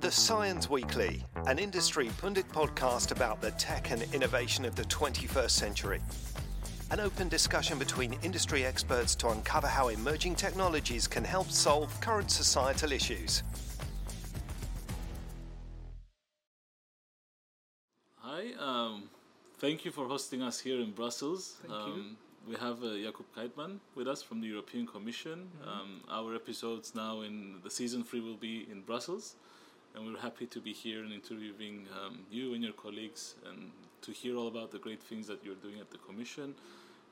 The CYENS Weekly, an industry pundit podcast about the tech and innovation of the 21st century. An open discussion between industry experts to uncover how emerging technologies can help solve current societal issues. Hi, um, thank you for hosting us here in Brussels. Thank um, you. We have uh, Jakub Kajtman with us from the European Commission. Mm-hmm. Um, our episodes now in the season three will be in Brussels, and we're happy to be here and interviewing um, you and your colleagues and to hear all about the great things that you're doing at the Commission.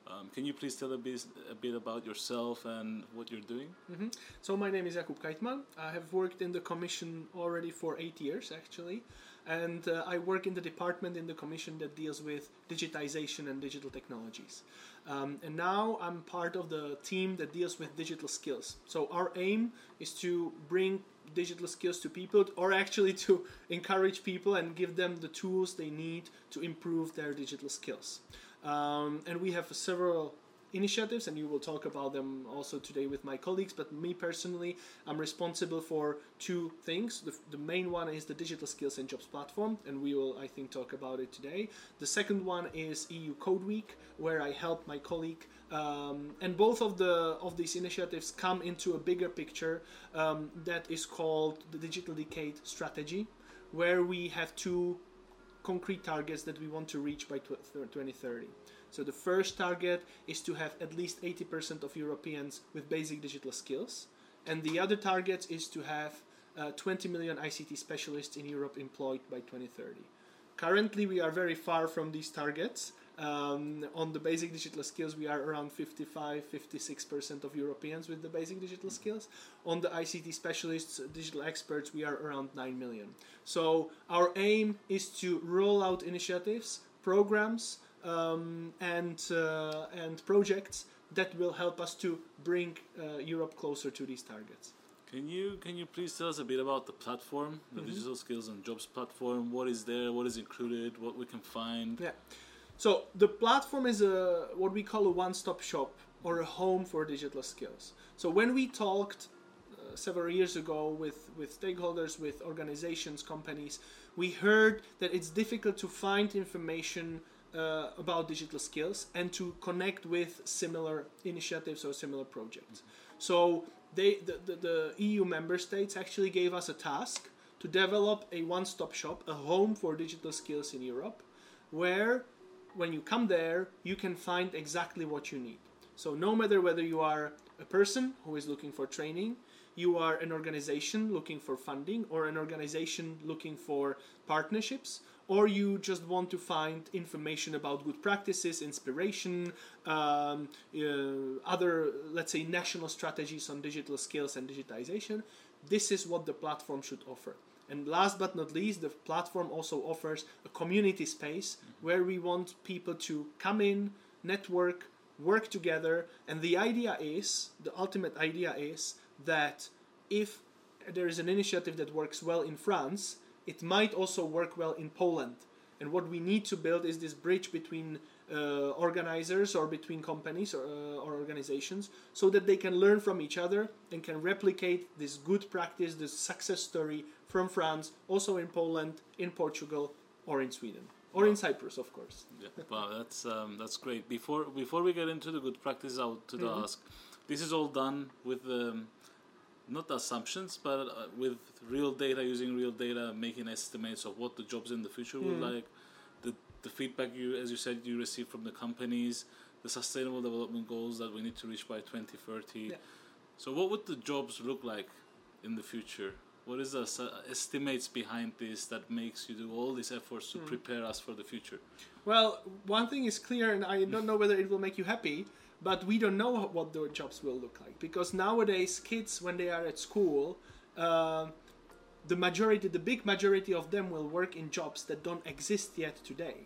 Um, can you please tell a bit, a bit about yourself and what you're doing? Mhm. So my name is Jakub Kajtman. I have worked in the Commission already for eight years, actually, and uh, I work in the department in the Commission that deals with digitization and digital technologies. Um, and now I'm part of the team that deals with digital skills. So our aim is to bring digital skills to people, or actually to encourage people and give them the tools they need to improve their digital skills. Um, and we have several initiatives and you will talk about them also today with my colleagues but me personally i'm responsible for two things. The, the main one is the digital skills and jobs platform and we will i think talk about it today. The second one is eu code week where i help my colleague um, and both of the of these initiatives come into a bigger picture um, that is called the digital decade strategy where we have two concrete targets that we want to reach by 2030. So the first target is to have at least 80% of Europeans with basic digital skills, and the other target is to have uh, 20 million ICT specialists in Europe employed by 2030. Currently, we are very far from these targets. Um, on the basic digital skills, we are around 55 56% of Europeans with the basic digital skills. On the ICT specialists, digital experts, we are around 9 million. So, our aim is to roll out initiatives, programs, um, and, uh, and projects that will help us to bring uh, Europe closer to these targets. Can you can you please tell us a bit about the platform, the Mm-hmm. digital skills and jobs platform? What is there? What is included? What we can find? Yeah. So the platform is a what we call a one-stop shop or a home for digital skills. So when we talked uh, several years ago with with stakeholders, with organizations, companies, we heard that it's difficult to find information uh, about digital skills and to connect with similar initiatives or similar projects. So they the, the, the EU member states actually gave us a task to develop a one-stop shop, a home for digital skills in Europe, where when you come there, you can find exactly what you need. So, no matter whether you are a person who is looking for training, you are an organization looking for funding, or an organization looking for partnerships, or you just want to find information about good practices, inspiration, um, uh, other, let's say, national strategies on digital skills and digitization, this is what the platform should offer. And last but not least, the platform also offers a community space where we want people to come in, network, work together. And the idea is the ultimate idea is that if there is an initiative that works well in France, it might also work well in Poland. And what we need to build is this bridge between uh, organizers or between companies or, uh, or organizations so that they can learn from each other and can replicate this good practice, this success story from France, also in Poland, in Portugal, or in Sweden, or in Cyprus, of course. Yeah. Wow, that's um, that's great. Before before we get into the good practices, I would to Mm-hmm. ask, this is all done with um, not assumptions, but uh, with real data, using real data, making estimates of what the jobs in the future will Mm. like, the feedback you, as you said, you receive from the companies, the sustainable development goals that we need to reach by twenty thirty. Yeah. So, what would the jobs look like in the future? What is the estimates behind this that makes you do all these efforts to prepare us for the future? Well, one thing is clear, and I don't know whether it will make you happy, but we don't know what the jobs will look like because nowadays kids, when they are at school, uh, the majority, the big majority of them will work in jobs that don't exist yet today.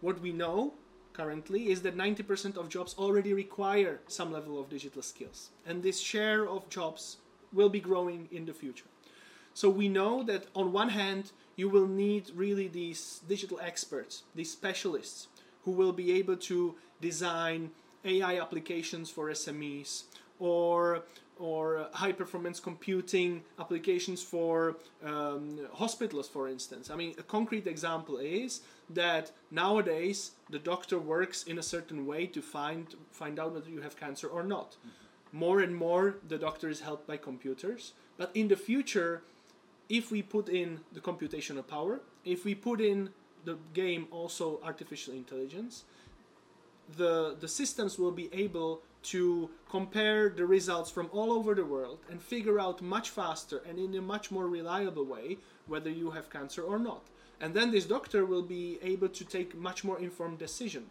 What we know currently is that 90% of jobs already require some level of digital skills, and this share of jobs will be growing in the future. So we know that on one hand, you will need really these digital experts, these specialists, who will be able to design AI applications for SMEs or or high performance computing applications for um, hospitals, for instance. I mean, a concrete example is that nowadays the doctor works in a certain way to find find out whether you have cancer or not. Mm-hmm. More and more, the doctor is helped by computers. But in the future, if we put in the computational power, if we put in the game also artificial intelligence, the the systems will be able to compare the results from all over the world and figure out much faster and in a much more reliable way whether you have cancer or not. And then this doctor will be able to take much more informed decision.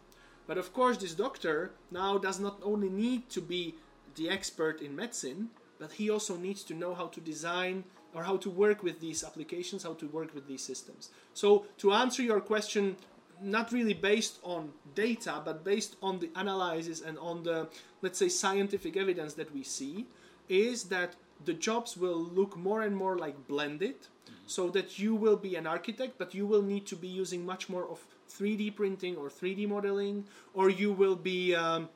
But of course, this doctor now does not only need to be the expert in medicine, but he also needs to know how to design or how to work with these applications, how to work with these systems. So, to answer your question, not really based on data, but based on the analysis and on the, let's say, scientific evidence that we see, is that the jobs will look more and more like blended, mm-hmm. so that you will be an architect, but you will need to be using much more of 3D printing or 3D modeling, or you will be um,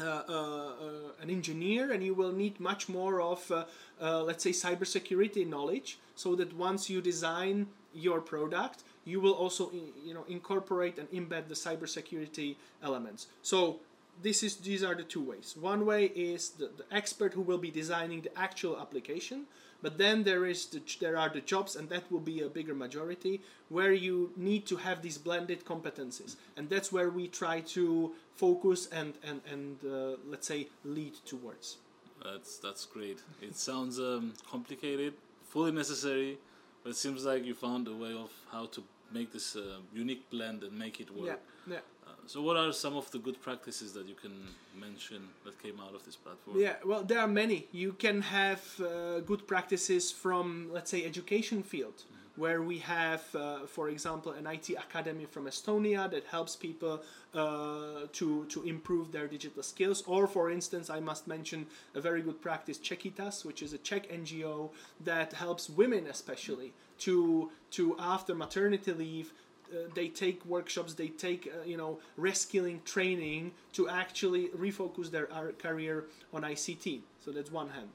uh, uh, uh, an engineer and you will need much more of, uh, uh, let's say, cybersecurity knowledge, so that once you design your product, you will also you know incorporate and embed the cybersecurity elements. So this is these are the two ways. One way is the, the expert who will be designing the actual application, but then there is the, there are the jobs, and that will be a bigger majority where you need to have these blended competencies, and that's where we try to focus and and and uh, let's say lead towards. That's that's great. It sounds um, complicated, fully necessary, but it seems like you found a way of how to make this uh, unique blend and make it work. Yeah, yeah. Uh, so, what are some of the good practices that you can mention that came out of this platform? Yeah, well, there are many. You can have uh, good practices from, let's say, education field. Where we have, uh, for example, an IT academy from Estonia that helps people uh, to to improve their digital skills. Or, for instance, I must mention a very good practice, Czechitas, which is a Czech NGO that helps women, especially, to to after maternity leave. Uh, they take workshops, they take uh, you know reskilling training to actually refocus their career on ICT. So that's one hand.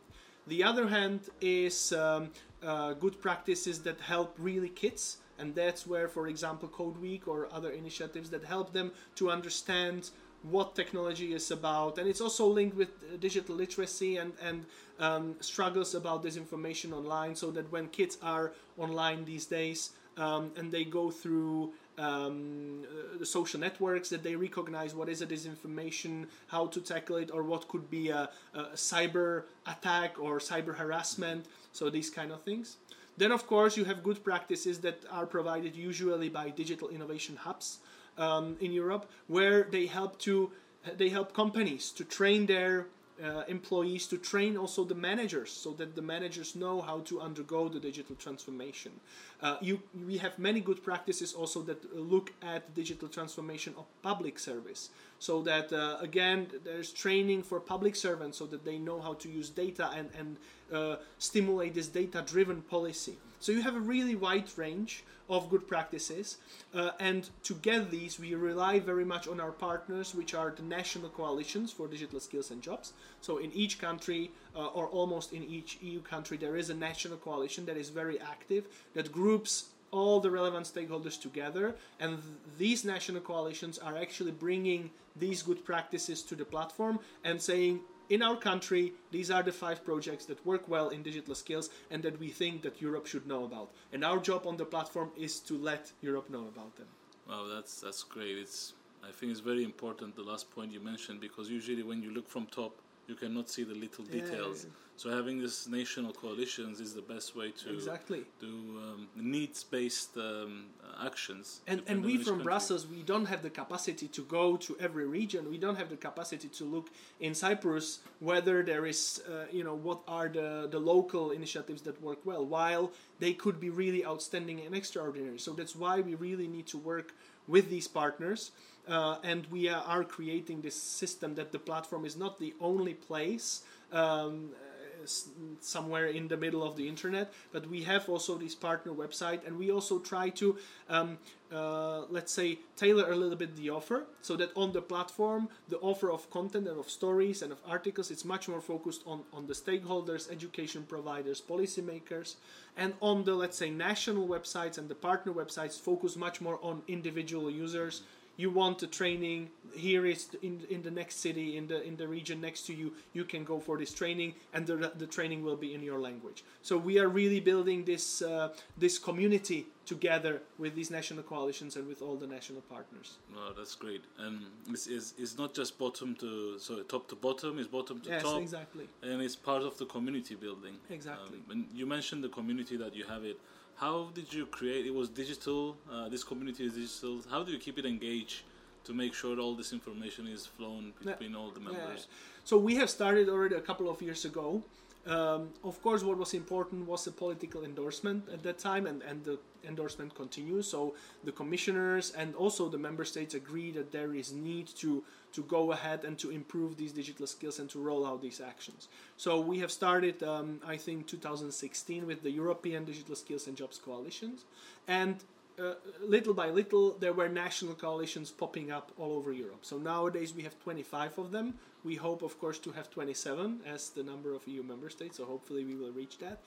The other hand is um, uh, good practices that help really kids and that's where for example code week or other initiatives that help them to understand what technology is about. And it's also linked with digital literacy and and um, struggles about disinformation online so that when kids are online these days um, and they go through um, uh, the social networks that they recognize what is a disinformation, how to tackle it, or what could be a, a cyber attack or cyber harassment. So these kind of things. Then, of course, you have good practices that are provided usually by digital innovation hubs um, in Europe, where they help to they help companies to train their uh, employees to train also the managers so that the managers know how to undergo the digital transformation. Uh, you, we have many good practices also that look at digital transformation of public service so that uh, again there's training for public servants so that they know how to use data and, and uh, stimulate this data driven policy. So you have a really wide range of good practices. Uh, and to get these, we rely very much on our partners, which are the national coalitions for digital skills and jobs. So in each country, uh, or almost in each EU country, there is a national coalition that is very active, that groups all the relevant stakeholders together and th- these national coalitions are actually bringing these good practices to the platform and saying in our country, these are the five projects that work well in digital skills and that we think that Europe should know about. And our job on the platform is to let Europe know about them. Wow, that's that's great. It's I think it's very important the last point you mentioned because usually when you look from top, you cannot see the little details. Yeah, So having these national coalitions is the best way to exactly do um, needs-based um, actions. And and we from country. Brussels, we don't have the capacity to go to every region. We don't have the capacity to look in Cyprus whether there is, uh, you know, what are the the local initiatives that work well, while they could be really outstanding and extraordinary. So that's why we really need to work with these partners. Uh, and we are creating this system that the platform is not the only place um, somewhere in the middle of the internet. But we have also this partner website, and we also try to, um, uh, let's say, tailor a little bit the offer so that on the platform, the offer of content and of stories and of articles, it's much more focused on, on the stakeholders, education providers, policymakers, and on the, let's say, national websites and the partner websites, focus much more on individual users you want the training here is in in the next city in the in the region next to you you can go for this training and the, the training will be in your language so we are really building this uh, this community together with these national coalitions and with all the national partners Oh, that's great. And it's, it's, it's not just bottom to so top to bottom. It's bottom to yes top, exactly and it's part of the community building. Exactly. Um, and you mentioned the community that you have it. How did you create? It was digital. Uh, this community is digital. How do you keep it engaged to make sure all this information is flown Yeah. between all the members? So we have started already a couple of years ago. Um, of course, what was important was the political endorsement at that time, and, and the endorsement continues. So the commissioners and also the member states agree that there is need to to go ahead and to improve these digital skills and to roll out these actions. So we have started, um, I think, 2016 with the European Digital Skills and Jobs Coalitions, and uh, little by little, there were national coalitions popping up all over Europe. So nowadays we have 25 of them. We hope, of course, to have 27 as the number of EU member states. So hopefully we will reach that.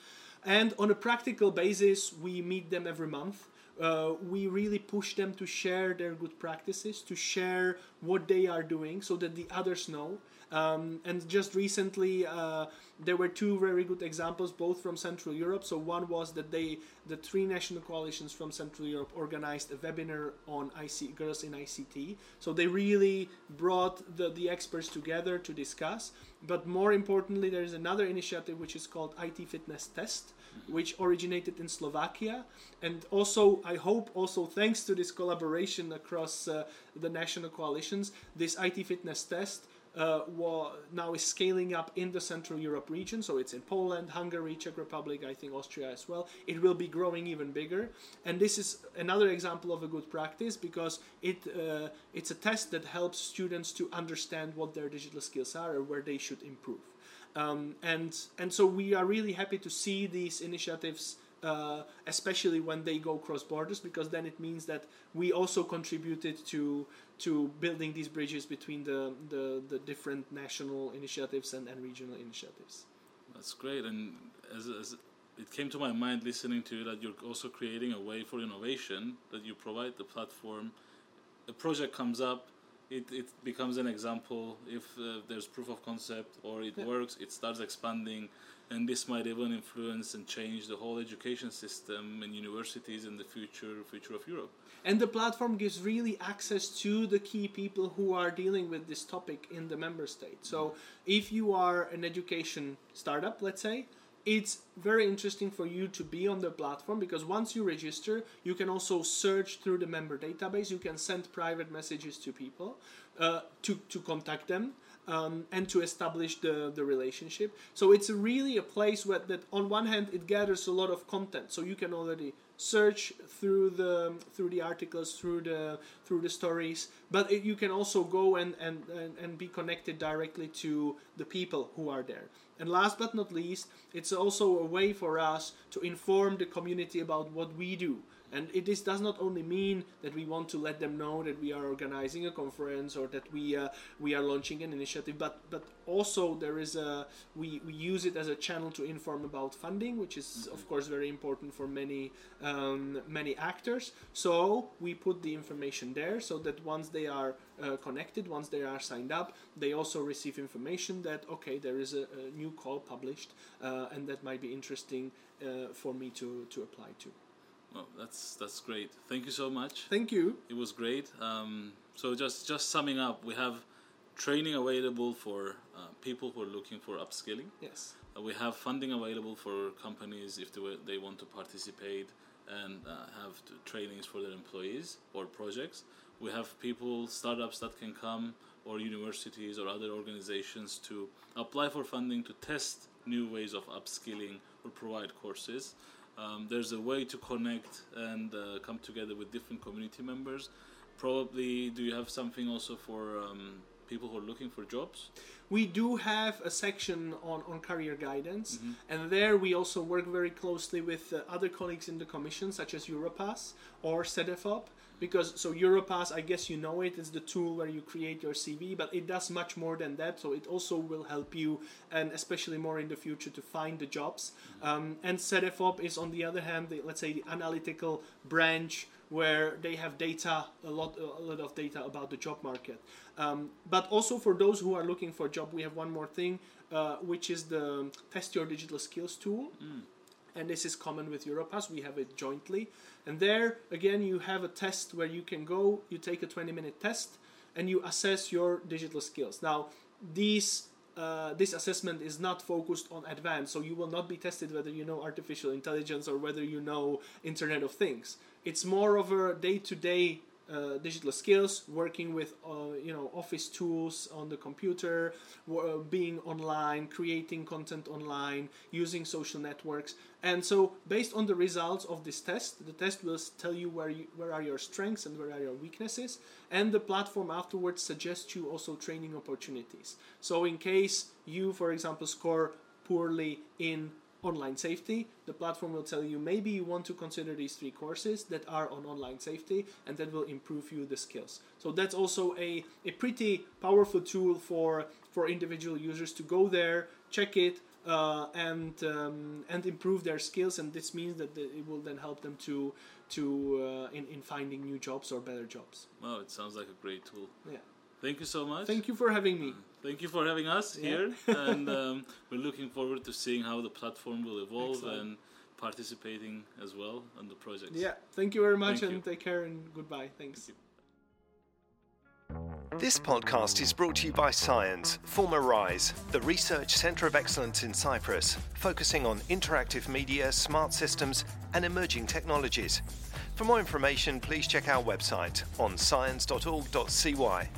And on a practical basis, we meet them every month. Uh, we really push them to share their good practices, to share what they are doing, so that the others know. Um, and just recently, uh, there were two very good examples, both from Central Europe. So one was that they, the three national coalitions from Central Europe, organized a webinar on IC, girls in ICT. So they really brought the, the experts together to discuss. But more importantly, there is another initiative which is called IT Fitness Test, which originated in Slovakia, and also I hope also thanks to this collaboration across uh, the national coalitions, this IT Fitness Test uh, now is scaling up in the Central Europe region. So it's in Poland, Hungary, Czech Republic, I think Austria as well. It will be growing even bigger. And this is another example of a good practice because it uh, it's a test that helps students to understand what their digital skills are or where they should improve. Um, and and so we are really happy to see these initiatives. Uh, especially when they go cross borders, because then it means that we also contributed to to building these bridges between the, the, the different national initiatives and, and regional initiatives. That's great. And as, as it came to my mind listening to you that you're also creating a way for innovation, that you provide the platform. A project comes up, it, it becomes an example. If uh, there's proof of concept or it Yeah. works, it starts expanding. And this might even influence and change the whole education system and universities in the future, future of Europe. And the platform gives really access to the key people who are dealing with this topic in the member state. So if you are an education startup, let's say, it's very interesting for you to be on the platform because once you register, you can also search through the member database. You can send private messages to people uh, to, to contact them. Um, and to establish the, the relationship. So it's really a place where that on one hand it gathers a lot of content. So you can already search through the through the articles, through the through the stories, but it, you can also go and, and, and, and be connected directly to the people who are there. And last but not least, it's also a way for us to inform the community about what we do. And it is, does not only mean that we want to let them know that we are organizing a conference or that we uh, we are launching an initiative, but but also there is a we, we use it as a channel to inform about funding, which is of course very important for many um, many actors. So we put the information there so that once they are uh, connected, once they are signed up, they also receive information that okay there is a, a new call published uh, and that might be interesting uh, for me to to apply to. Well, that's that's great. Thank you so much. Thank you. It was great. Um, so just just summing up, we have training available for uh, people who are looking for upskilling. Yes. Uh, we have funding available for companies if they, they want to participate and uh, have t- trainings for their employees or projects. We have people, startups that can come, or universities or other organizations to apply for funding to test new ways of upskilling or provide courses. Um, there's a way to connect and uh, come together with different community members. Probably, do you have something also for um, people who are looking for jobs? we do have a section on, on career guidance, and there we also work very closely with uh, other colleagues in the Commission, such as Europass or CEDEFOP. Because so Europass, I guess you know it, is the tool where you create your CV, but it does much more than that. So it also will help you, and especially more in the future, to find the jobs. Um, and CEDEFOP is, on the other hand, the, let's say the analytical branch where they have data, a lot, a lot of data about the job market. Um, but also for those who are looking for a job, we have one more thing, uh, which is the Test Your Digital Skills tool. And this is common with Europass. We have it jointly. And there, again, you have a test where you can go, you take a 20 minute test, and you assess your digital skills. Now, these uh, this assessment is not focused on advanced, so you will not be tested whether you know artificial intelligence or whether you know Internet of Things. It's more of a day-to-day uh, digital skills, working with uh, you know office tools on the computer, w- uh, being online, creating content online, using social networks, and so based on the results of this test, the test will tell you where you, where are your strengths and where are your weaknesses, and the platform afterwards suggests you also training opportunities. So in case you, for example, score poorly in online safety, the platform will tell you maybe you want to consider these three courses that are on online safety and that will improve you the skills. So that's also a, a pretty powerful tool for for individual users to go there, check it, uh, and um, and improve their skills. And this means that it will then help them to to uh, in in finding new jobs or better jobs. Wow, it sounds like a great tool. Yeah. Thank you so much. Thank you for having me. Thank you for having us Yeah. here, and um, we're looking forward to seeing how the platform will evolve Excellent. and participating as well on the project. Yeah. Thank you very much, Thank and you. take care and goodbye. Thanks. This podcast is brought to you by CYENS, former RISE, the Research Centre of Excellence in Cyprus, focusing on interactive media, smart systems, and emerging technologies. For more information, please check our website on cyens.org.cy.